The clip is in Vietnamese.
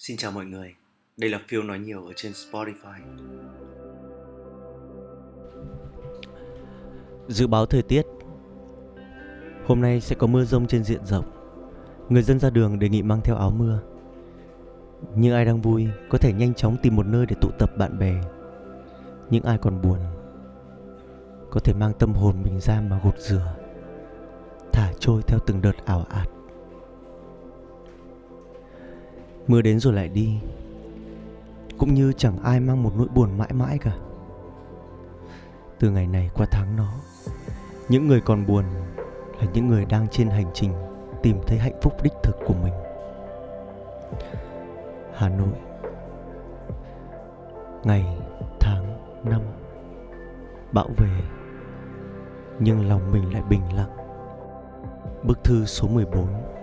Xin chào mọi người, đây là Phil nói nhiều ở trên Spotify. Dự báo thời tiết. Hôm nay sẽ có mưa rông trên diện rộng. Người dân ra đường đề nghị mang theo áo mưa. Những ai đang vui có thể nhanh chóng tìm một nơi để tụ tập bạn bè. Những ai còn buồn Có thể mang tâm hồn mình ra mà gột rửa Thả trôi theo từng đợt ảo ạt. Mưa đến rồi lại đi. Cũng như chẳng ai mang một nỗi buồn mãi mãi cả. Từ ngày này qua tháng nó Những người còn buồn Là những người đang trên hành trình Tìm thấy hạnh phúc đích thực của mình. Hà Nội Ngày, tháng, năm Bão về Nhưng lòng mình lại bình lặng. Bức thư số 14